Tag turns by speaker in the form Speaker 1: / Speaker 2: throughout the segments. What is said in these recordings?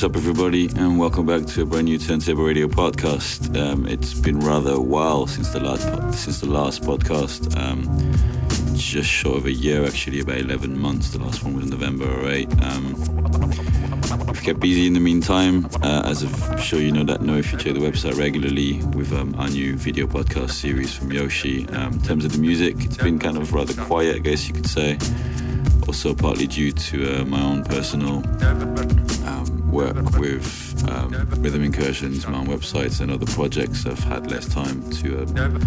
Speaker 1: What's up, everybody, and welcome back to a brand new Turntable Radio podcast. Um, it's been rather a while since the last since the last podcast. Um, just short of a year, actually, about 11 months. The last one was in November, alright. Um, I've kept busy in the meantime, uh, as I'm sure you know that know if you check the website regularly with um, our new video podcast series from Yoshi. Um, in terms of the music, it's been kind of rather quiet, I guess you could say. Also, partly due to uh, my own personal work with um, rhythm incursions, my own websites, and other projects, I've had less time to um,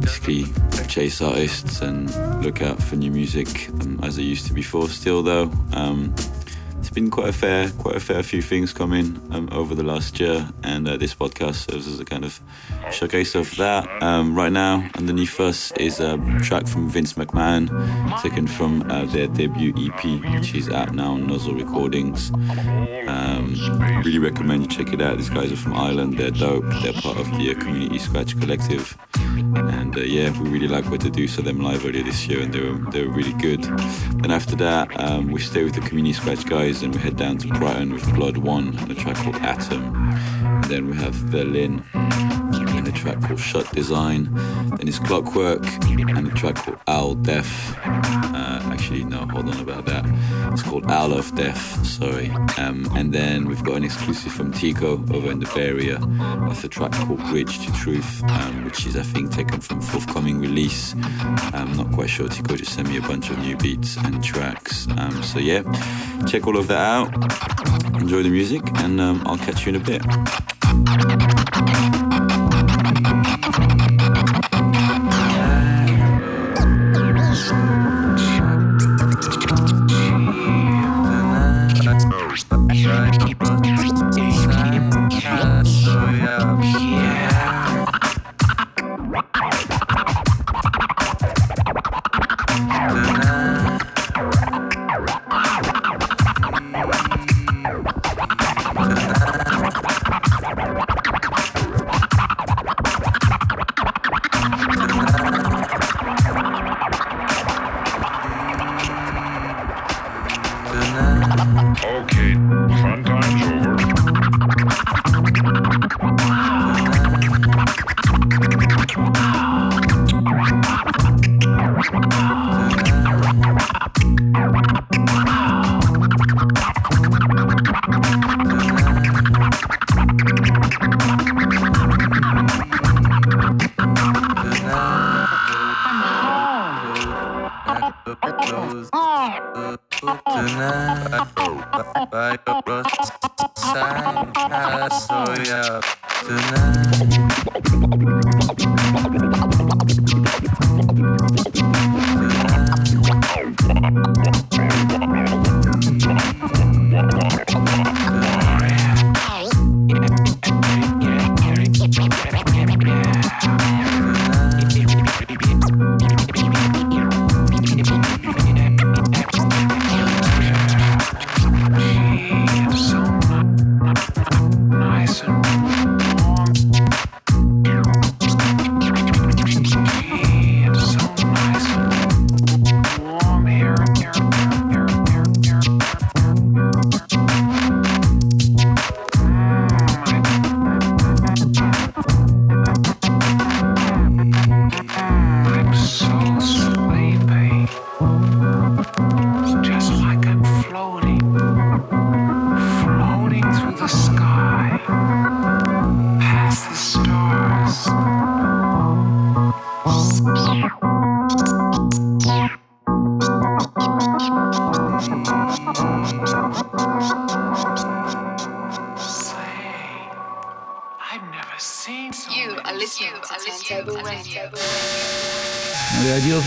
Speaker 1: basically chase artists and look out for new music um, as I used to before. Still, though, um, it's been quite a fair, quite a fair few things coming um, over the last year, and uh, this podcast serves as a kind of showcase of that. Um, right now, underneath us is a track from Vince McMahon, taken from uh, their debut EP, which is out now on Nuzzle Recordings. Um, really recommend you check it out. These guys are from Ireland. They're dope. They're part of the uh, Community Scratch Collective, and uh, yeah, we really like what they do. Saw them live earlier this year, and they were they were really good. Then after that, um, we stay with the Community Scratch guys, and we head down to Brighton with Blood One and a track called Atom. And then we have Berlin a track called Shut Design. Then it's Clockwork and a track called Owl Death. Uh, actually, no, hold on about that. It's called Owl of Death, sorry. Um, and then we've got an exclusive from Tico over in the Bay Area with a track called Bridge to Truth, um, which is, I think, taken from forthcoming release. I'm not quite sure. Tico just sent me a bunch of new beats and tracks. Um, so, yeah, check all of that out. Enjoy the music, and um, I'll catch you in a bit.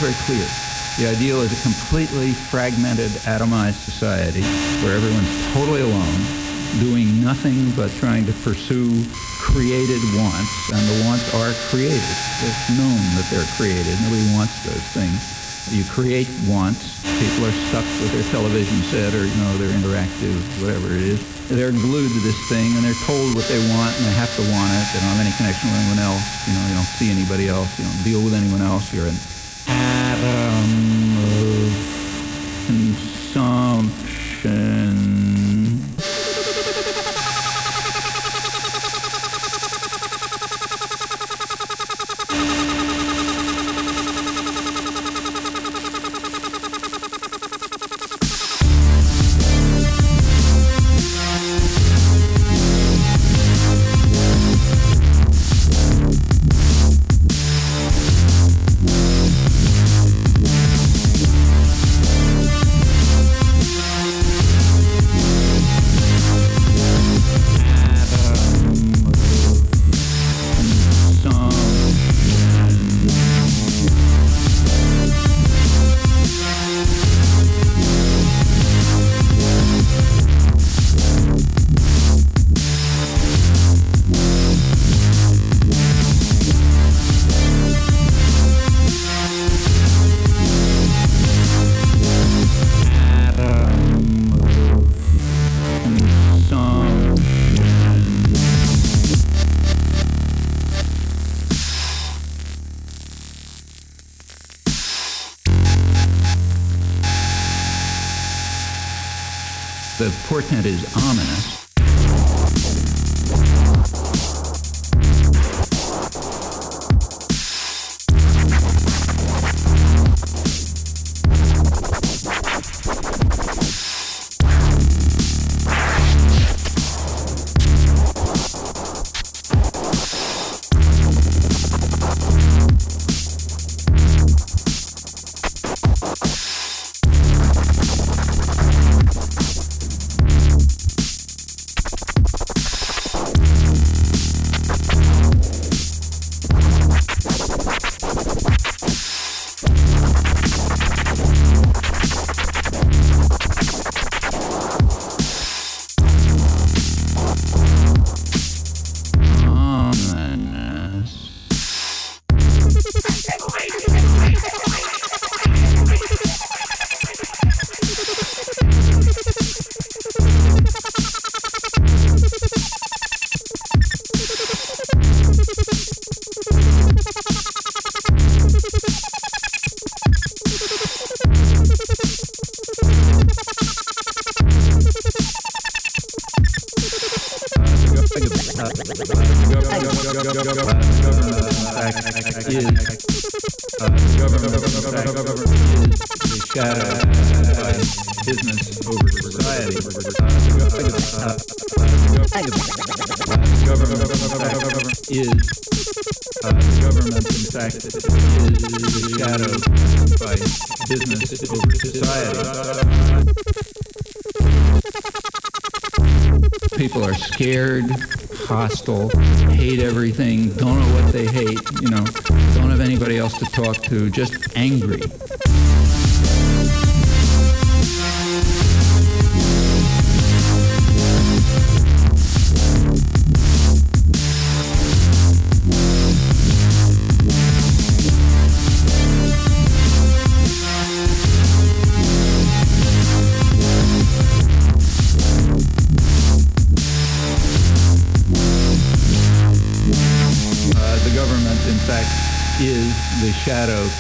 Speaker 2: Very clear. The ideal is a completely fragmented, atomized society where everyone's totally alone, doing nothing but trying to pursue created wants, and the wants are created. It's known that they're created. Nobody wants those things. You create wants. People are stuck with their television set or, you know, their interactive, whatever it is. They're glued to this thing and they're told what they want and they have to want it. They don't have any connection with anyone else. You know, you don't see anybody else. You don't deal with anyone else. You're an atom portent is ominous. People are scared, hostile, hate everything, don't know what they hate, you know, don't have anybody else to talk to, just angry.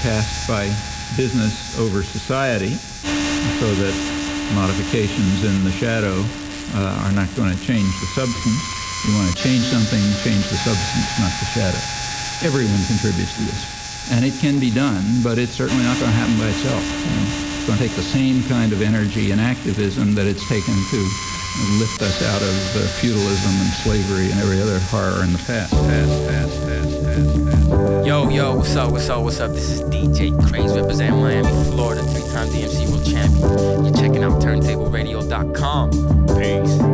Speaker 2: Cast by business over society, so that modifications in the shadow uh, are not going to change the substance. You want to change something, change the substance, not the shadow. Everyone contributes to this. And it can be done, but it's certainly not going to happen by itself. you know. It's going to take the same kind of energy and activism that it's taken to lift us out of uh, feudalism and slavery and every other horror in the past, past, past, past.
Speaker 3: Yo, yo, what's up, what's up, what's up? This is DJ Craze representing Miami, Florida, three-time DMC World Champion. You're checking out turntableradio.com. Peace.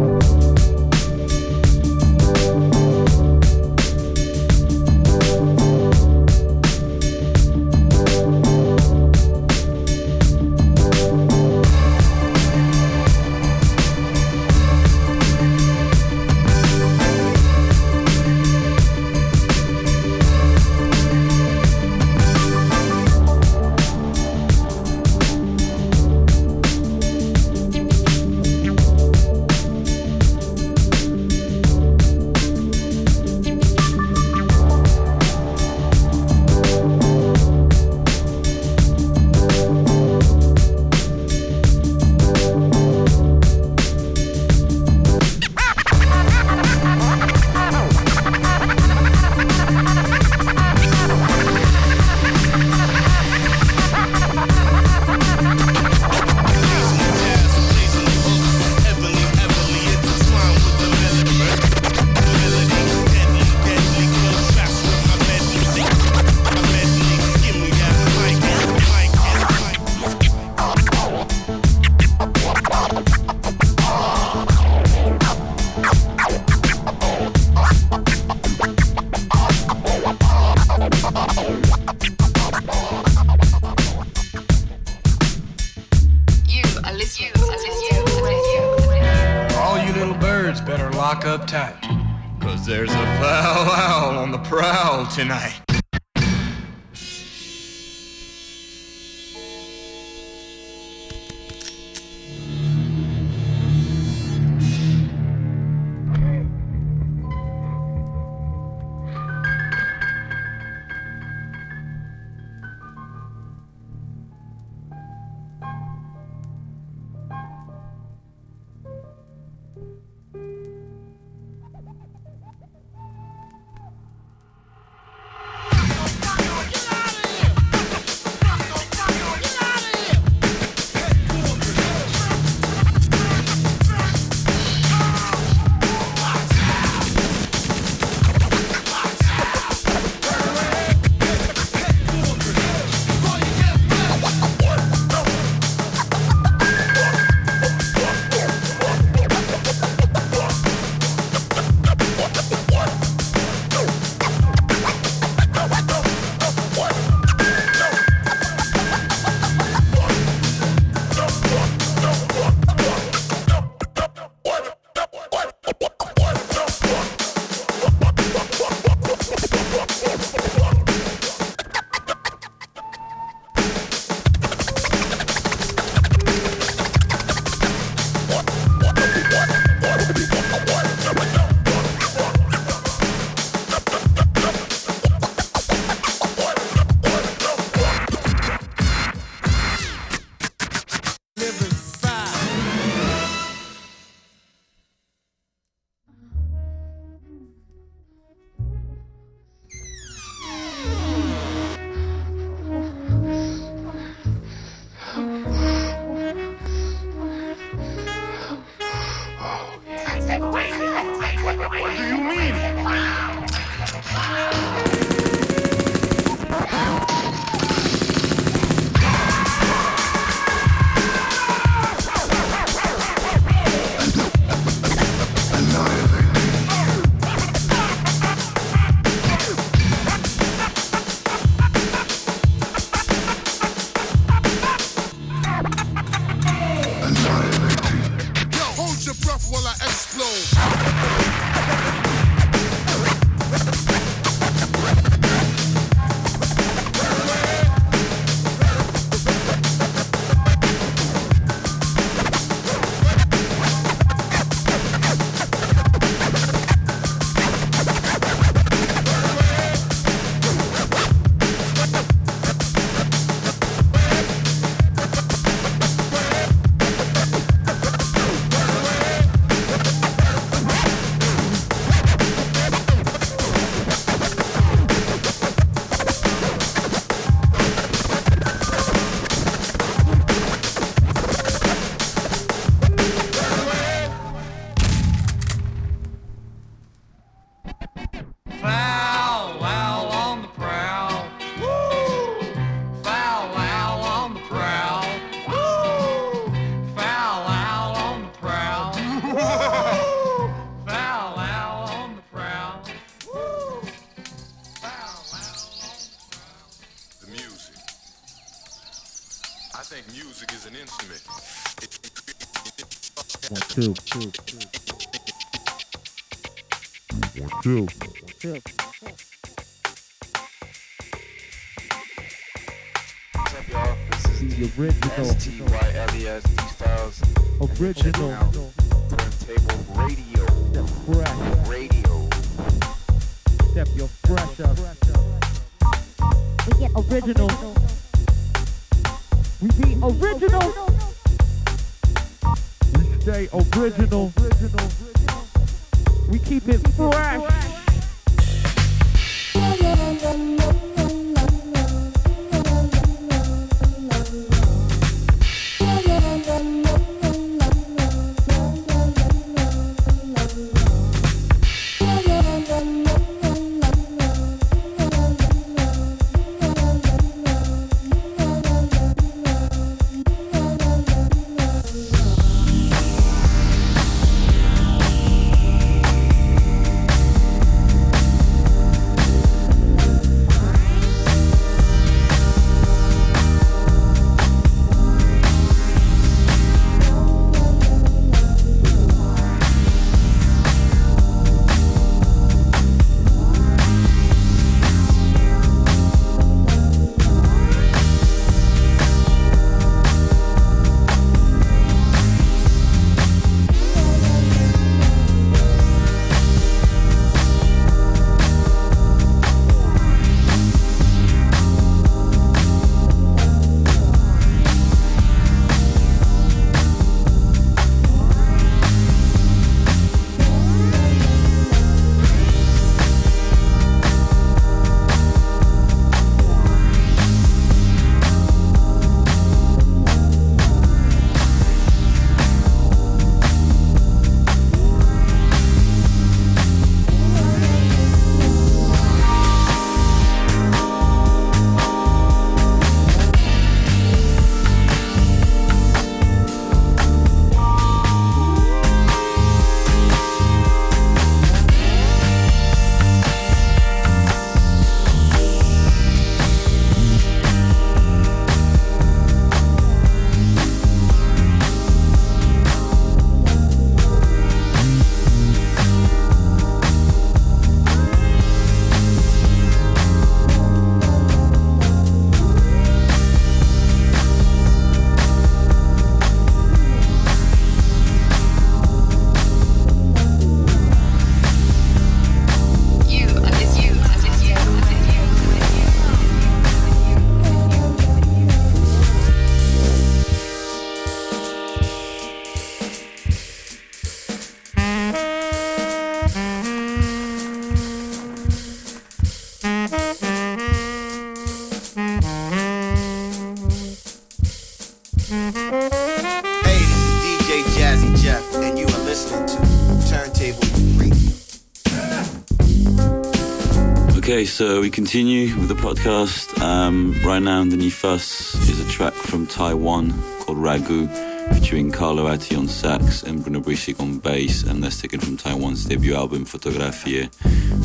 Speaker 1: Okay, so we continue with the podcast. Um, right now, underneath us is a track from Tayone called Ragu, featuring Carlo Atti on sax and Bruno Brisik on bass, and that's taken from Tayone's debut album Fotografie,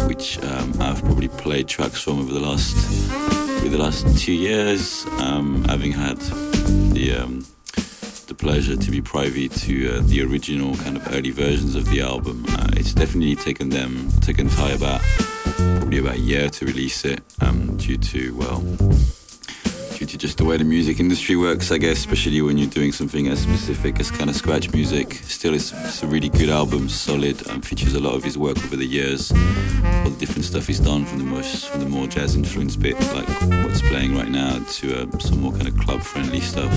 Speaker 1: which um, I've probably played tracks from over the last over the last two years, um, having had the um, the pleasure to be privy to uh, the original kind of early versions of the album. Uh, it's definitely taken them taken about probably about a year to release it um, due to well due to just the way the music industry works I guess especially when you're doing something as specific as kind of scratch music. Still it's, it's a really good album solid um, features a lot of his work over the years. All the different stuff he's done from the most from the more jazz influenced bit like what's playing right now to uh, some more kind of club friendly stuff.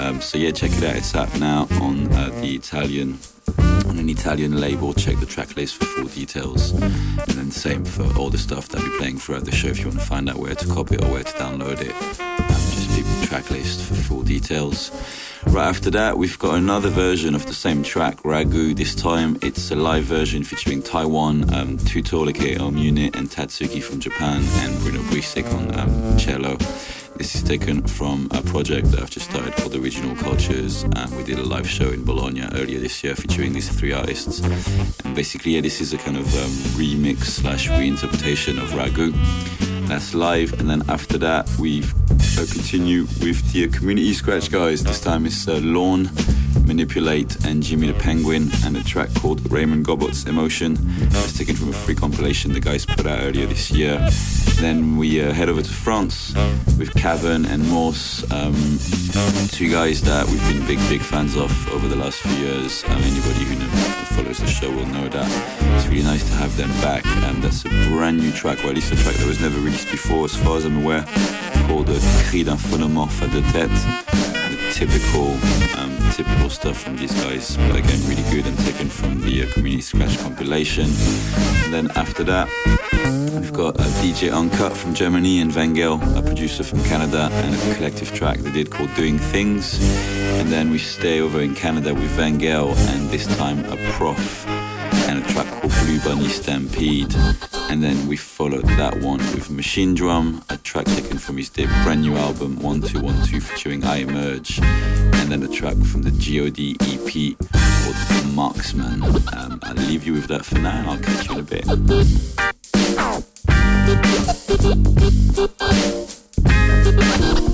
Speaker 1: Um, so yeah check it out. It's out now on uh, the Italian on an Italian label. Check the track list for full details. And then same for all the stuff that I'll be playing throughout the show. If you want to find out where to copy it or where to download it, for full details. Right after that, we've got another version of the same track, Ragu. This time it's a live version featuring Tayone, um, Tutolike unit, and Tatsuki from Japan, and Bruno Brisik on um, cello. This is taken from a project that I've just started called Original Cultures. And we did a live show in Bologna earlier this year featuring these three artists. And basically, yeah, this is a kind of um, remix slash reinterpretation of Ragu. That's live, and then after that, we continue with the community scratch guys. This time it's uh, Lawn, Manipulate, and Jimmy the Penguin, and a track called Raymond Gobot's Emotion. It's taken from a free compilation the guys put out earlier this year. Then we uh, head over to France with Cavern and Morse, um, two guys that we've been big, big fans of over the last few years. Um, anybody who, know, who follows the show will know that. It's really nice to have them back. and that's a brand new track, or at least a track that was never released before, as far as I'm aware, called uh, Cri d'un phonomorphe à deux têtes. The typical, um, typical stuff from these guys, but again, really good and taken from the uh, Community Scratch compilation. And then after that, we've got uh, DJ Uncut from Germany and Vangel, a producer from Canada, and a collective track they did called Doing Things. And then we stay over in Canada with Vangel, and this time a prof and a track called Blue Bunny Stampede. And then we followed that one with Machine Drum, a track taken from his brand new album 1212 featuring I Emerge. And then a track from the GOD EP called Marksman. Um, I'll leave you with that for now and I'll catch you in a bit.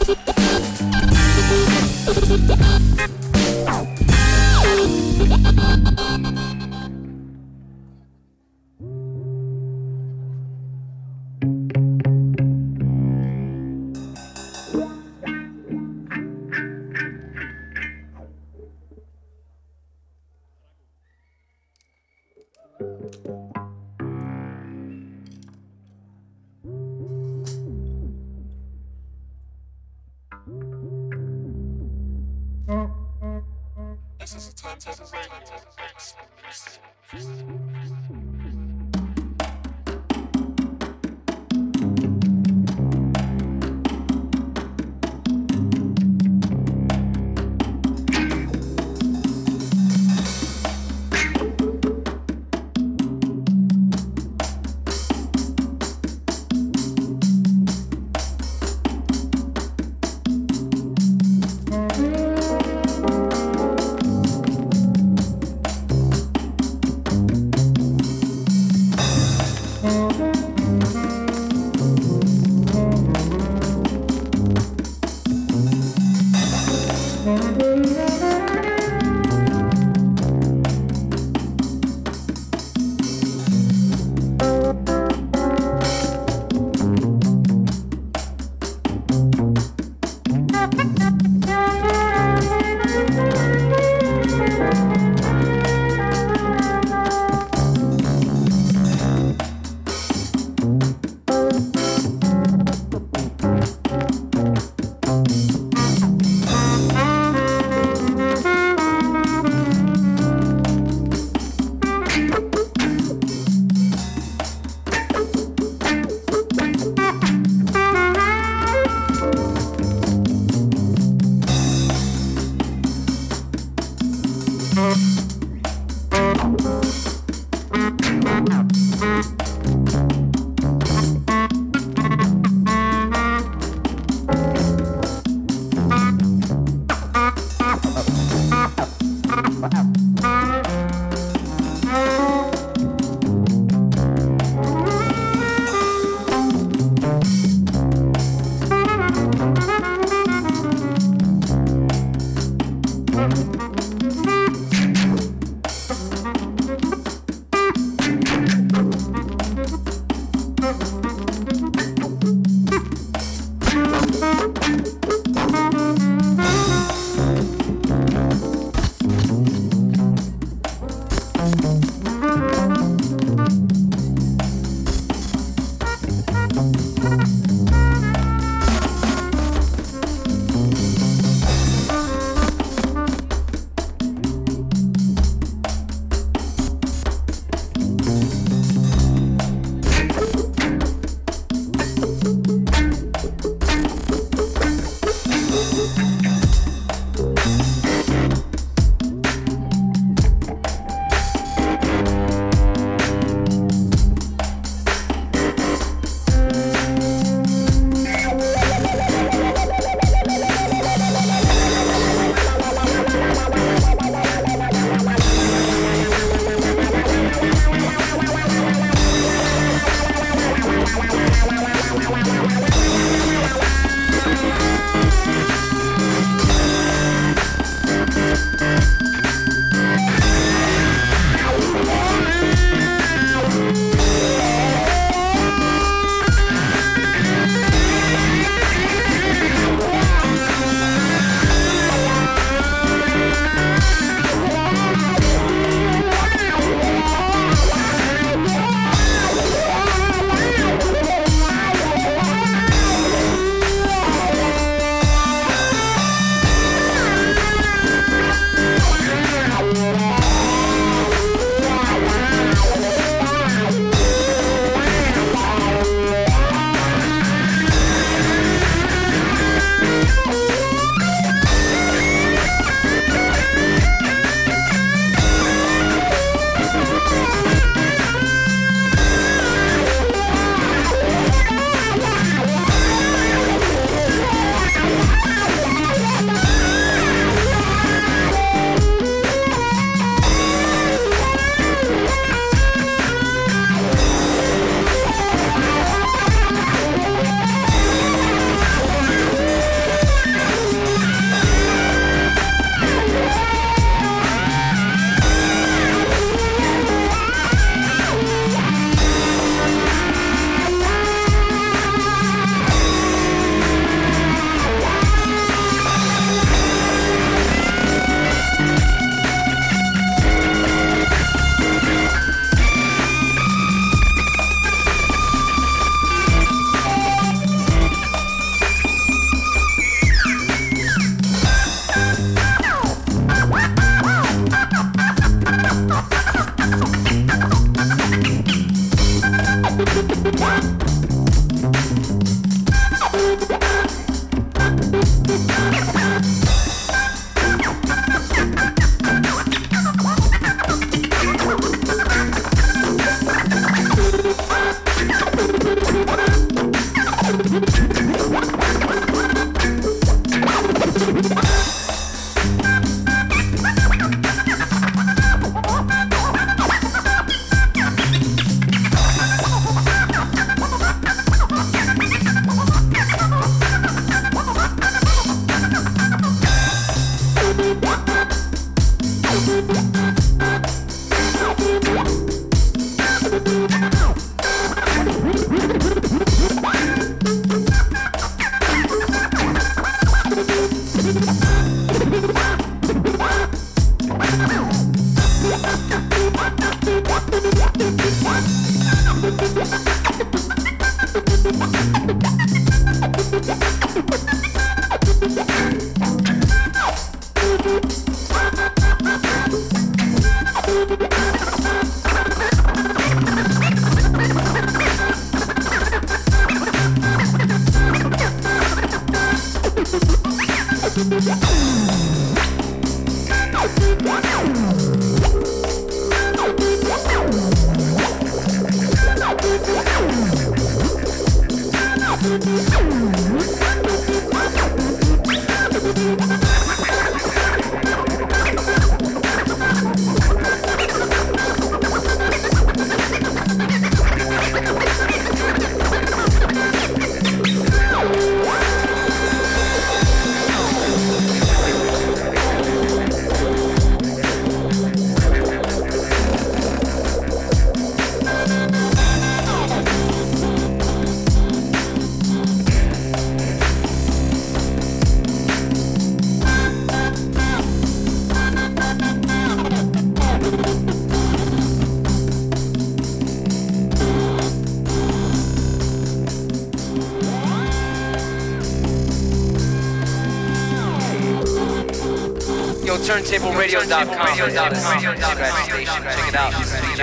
Speaker 3: turntableradio.com. Check it out. Check it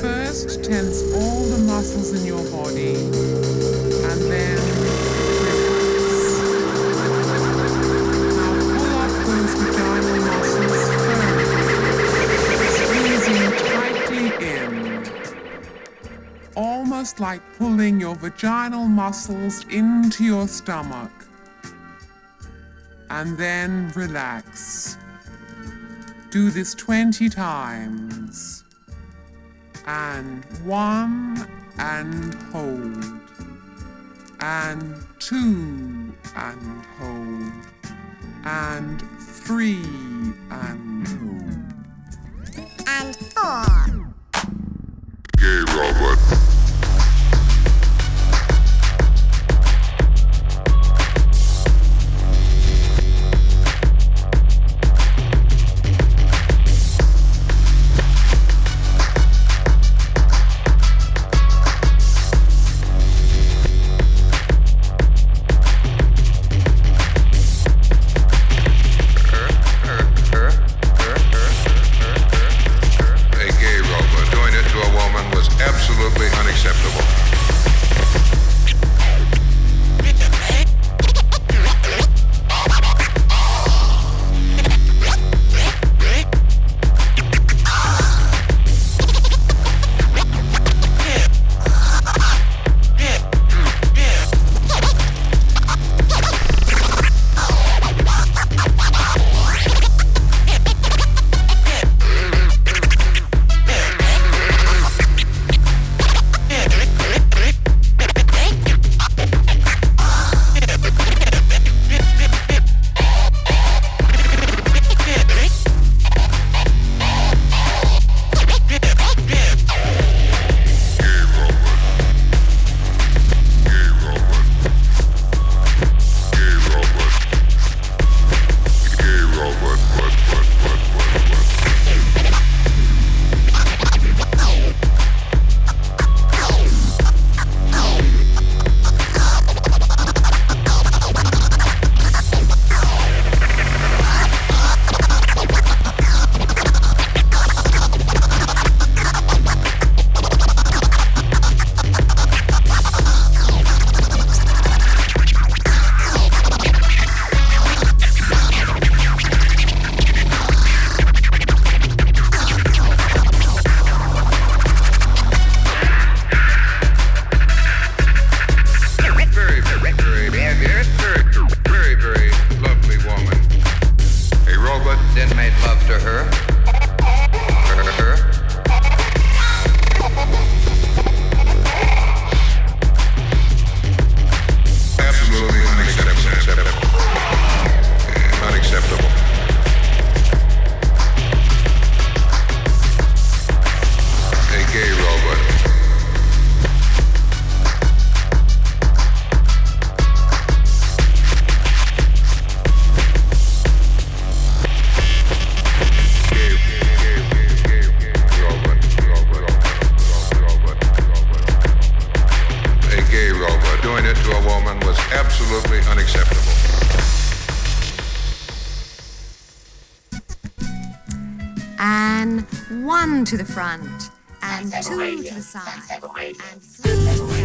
Speaker 4: First, tense all the muscles in your body, and then almost like pulling your vaginal muscles into your stomach, and then relax. Do this 20 times. And one and hold. And two and hold. And three and hold. And four.
Speaker 5: Gay Robert.
Speaker 6: To the front and two to the side.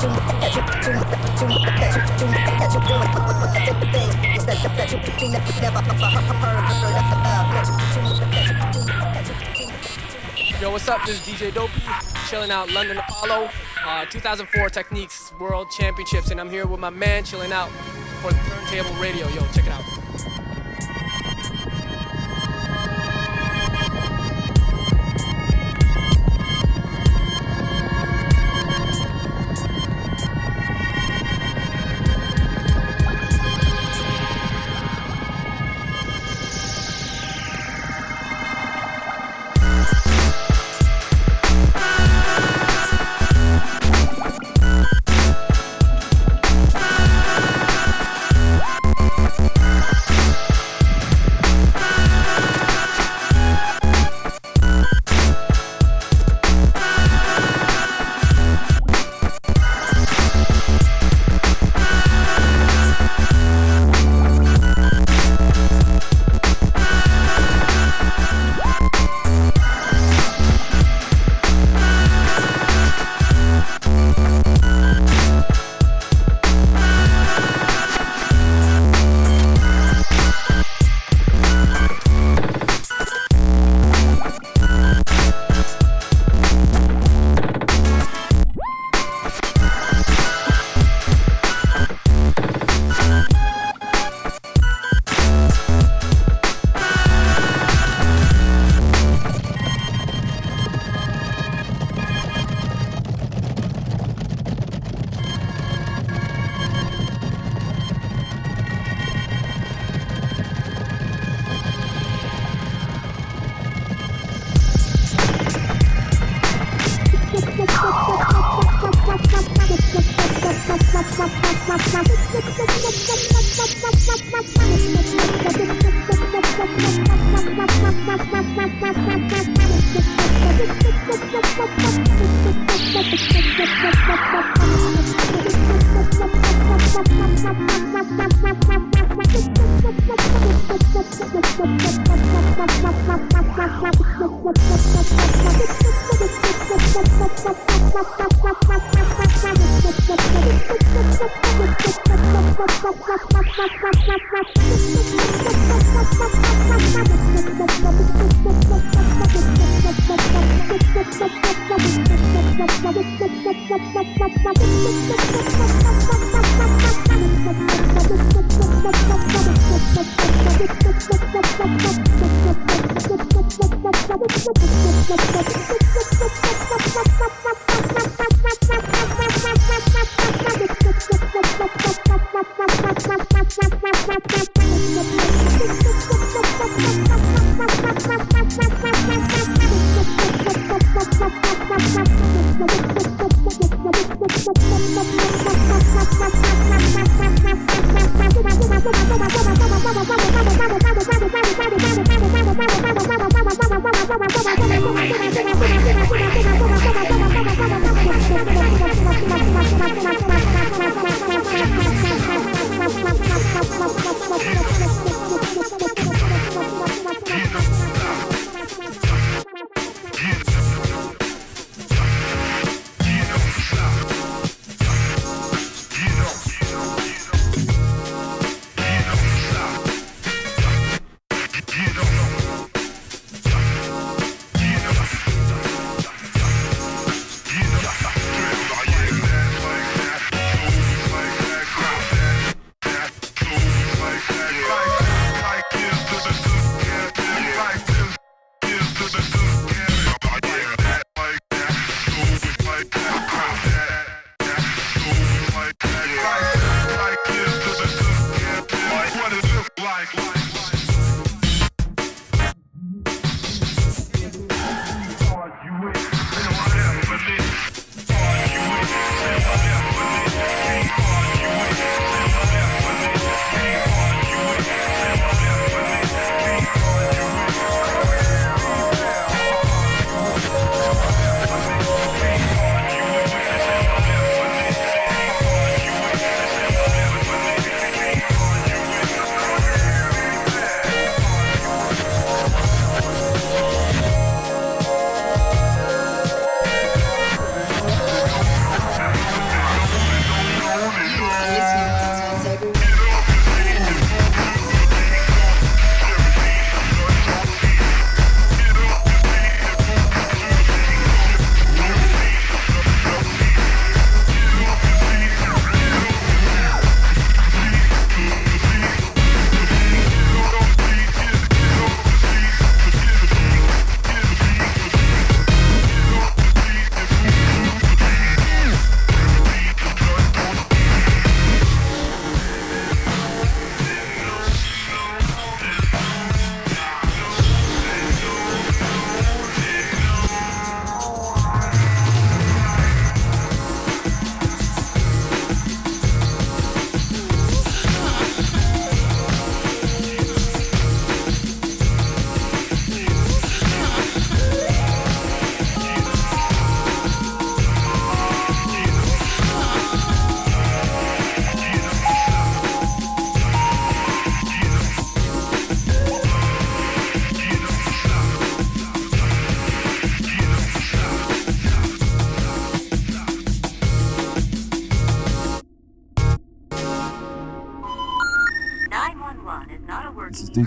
Speaker 7: Yo, what's up? This is DJ Dopey, chilling out London Apollo, uh, 2004 Technics World Championships, and I'm here with my man chilling out for Turntable Radio. Yo, check it out.
Speaker 5: Thank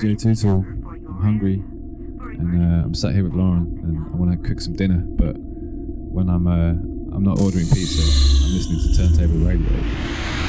Speaker 8: Is DJ Tootle. I'm hungry, and uh, I'm sat here with Lauren, and I want to cook some dinner. But when I'm uh, I'm not ordering pizza. I'm listening to Turntable Radio.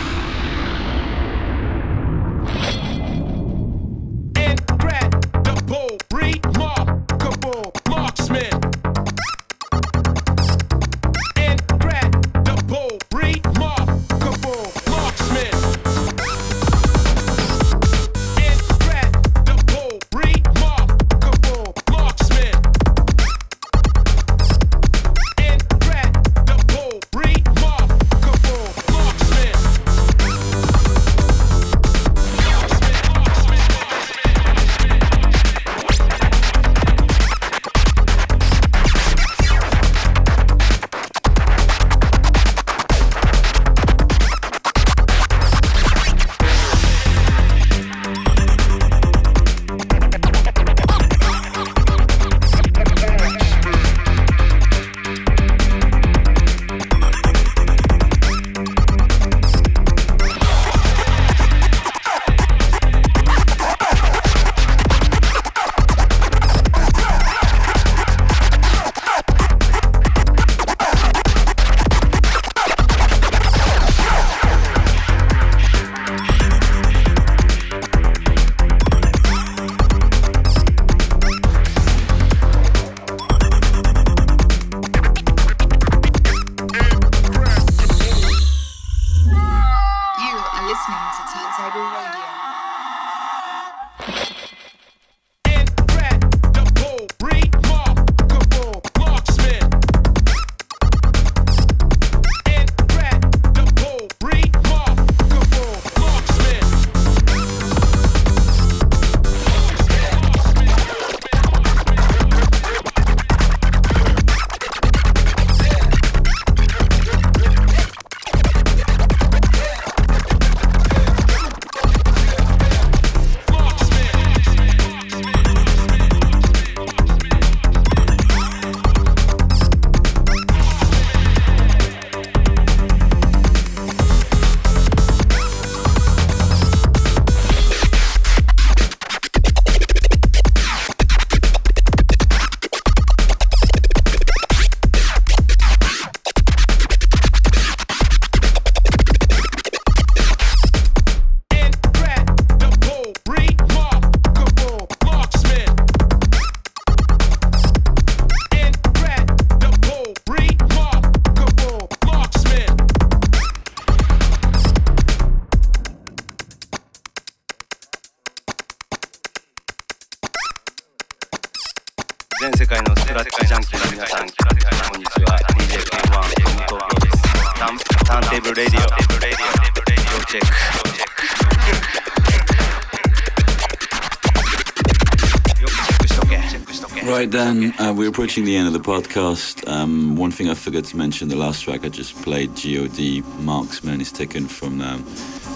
Speaker 1: Right then, uh, we're approaching the end of the podcast. Um, one thing I forgot to mention: the last track I just played, "God Marksman," is taken from um,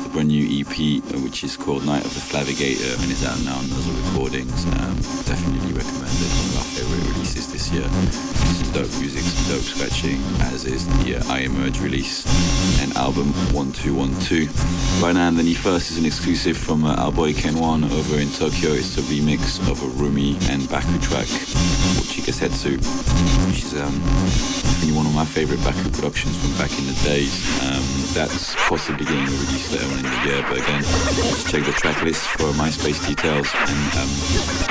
Speaker 1: the brand new EP, uh, which is called "Night of the Flavigator" and is out now on Nuzzle Recordings. Um, definitely recommended. Releases this year. Is dope music, some dope scratching, as is the uh, I Emerge release and album One Two One Two. Right now, the new first is an exclusive from uh, our boy Ken Wan over in Tokyo. It's a remix of a Rumi and Baku track Chikasetsu, which is um, one of my favorite Baku productions from back in the days. Um, that's possibly getting a release later on in the year, but again, just check the track list for MySpace details and um,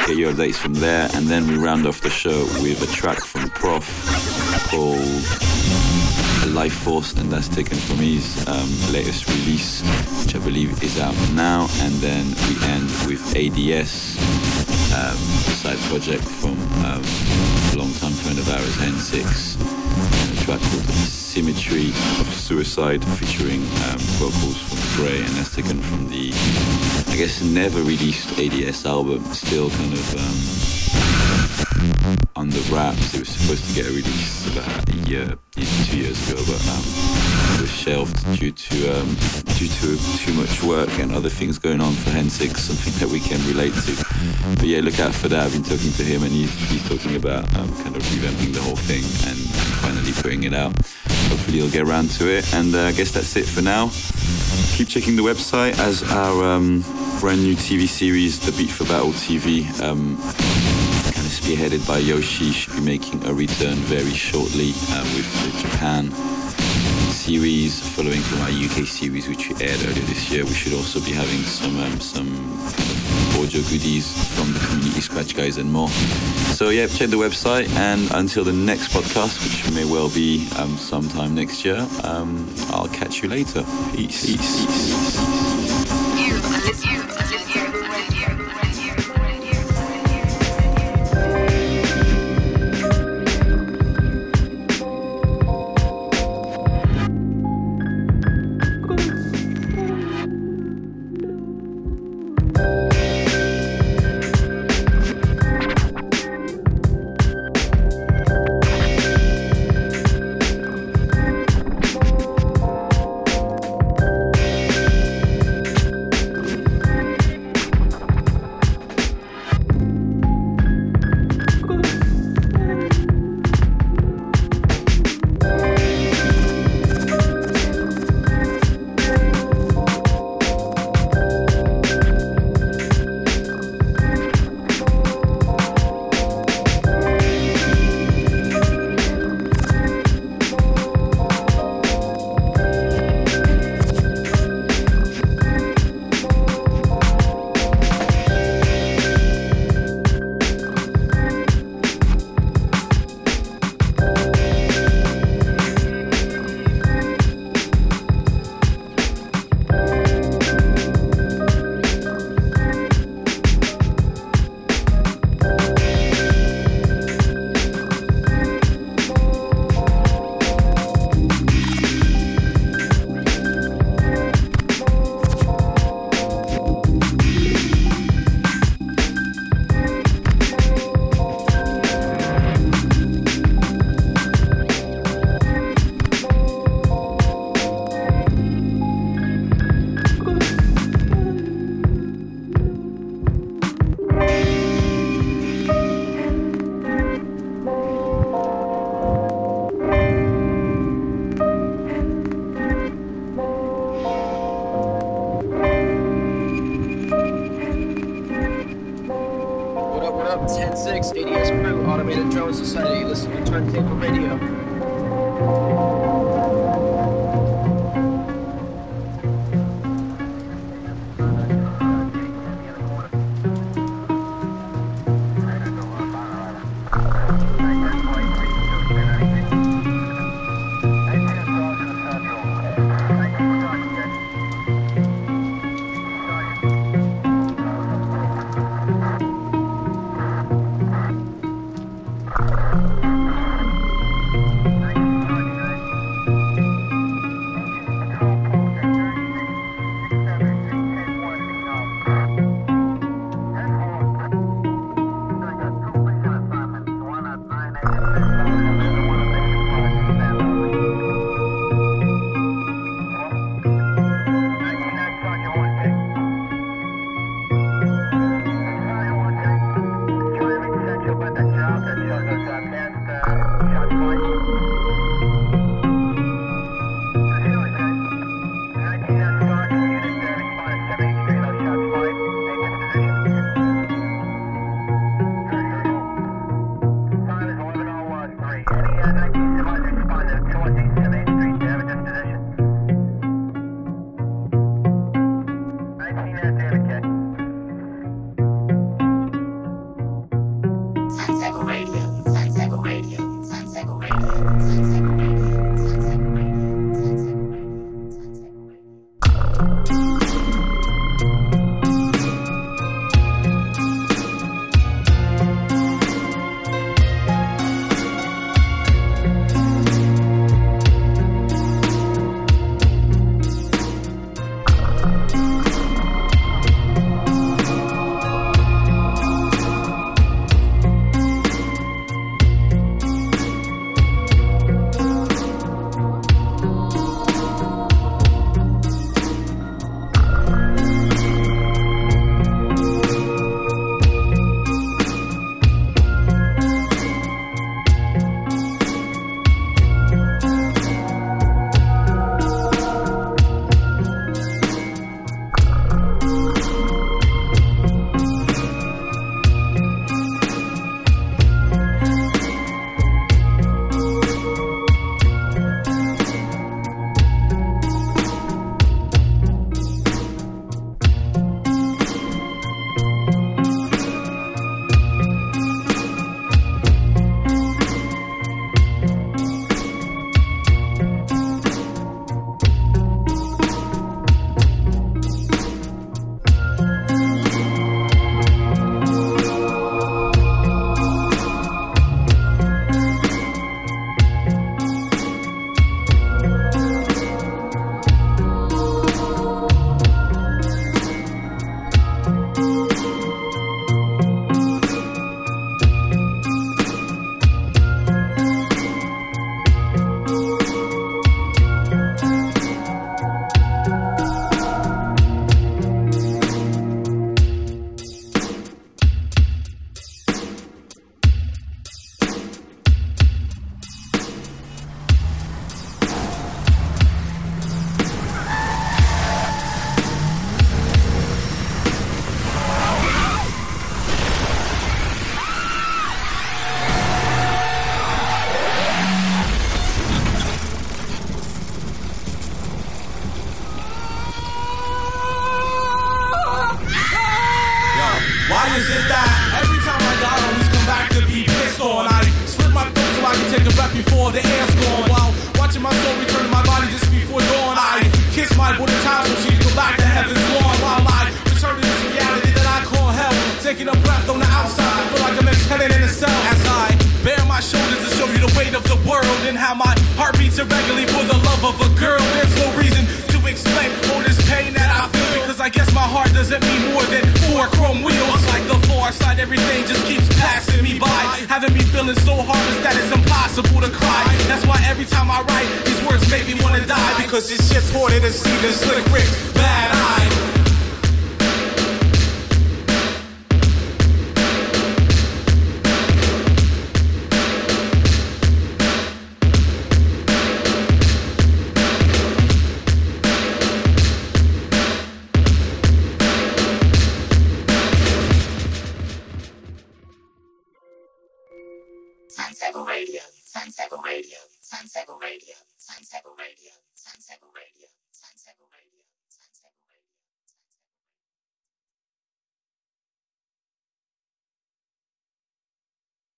Speaker 1: get your updates from there. And then we round off the show with a track from Prof called Life Force, and that's taken from his um, latest release, which I believe is out now. And then we end with ADS, um, side project from um, a long-time friend of ours, N6, and a track called Symmetry of Suicide, featuring um, vocals from Grey, and that's taken from the, I guess, never released ADS album, still kind of. Um, on the wraps. It was supposed to get a release about a year, two years ago, but um, it was shelved due to um, due to too much work and other things going on for N6, something that we can relate to. But yeah, look out for that. I've been talking to him, and he's, he's talking about um, kind of revamping the whole thing and finally putting it out. hopefully he'll get around to it. And uh, I guess that's it for now. Keep checking the website as our um, brand new TV series, The Beat for Battle TV, um, spearheaded by Yoshi, should be making a return very shortly uh, with the Japan series, following from our UK series, which we aired earlier this year. We should also be having some um, some kind of audio goodies from the community scratch guys and more. So yeah, check the website, and until the next podcast, which may well be um, sometime next year, um, I'll catch you later. Peace. Peace.
Speaker 9: You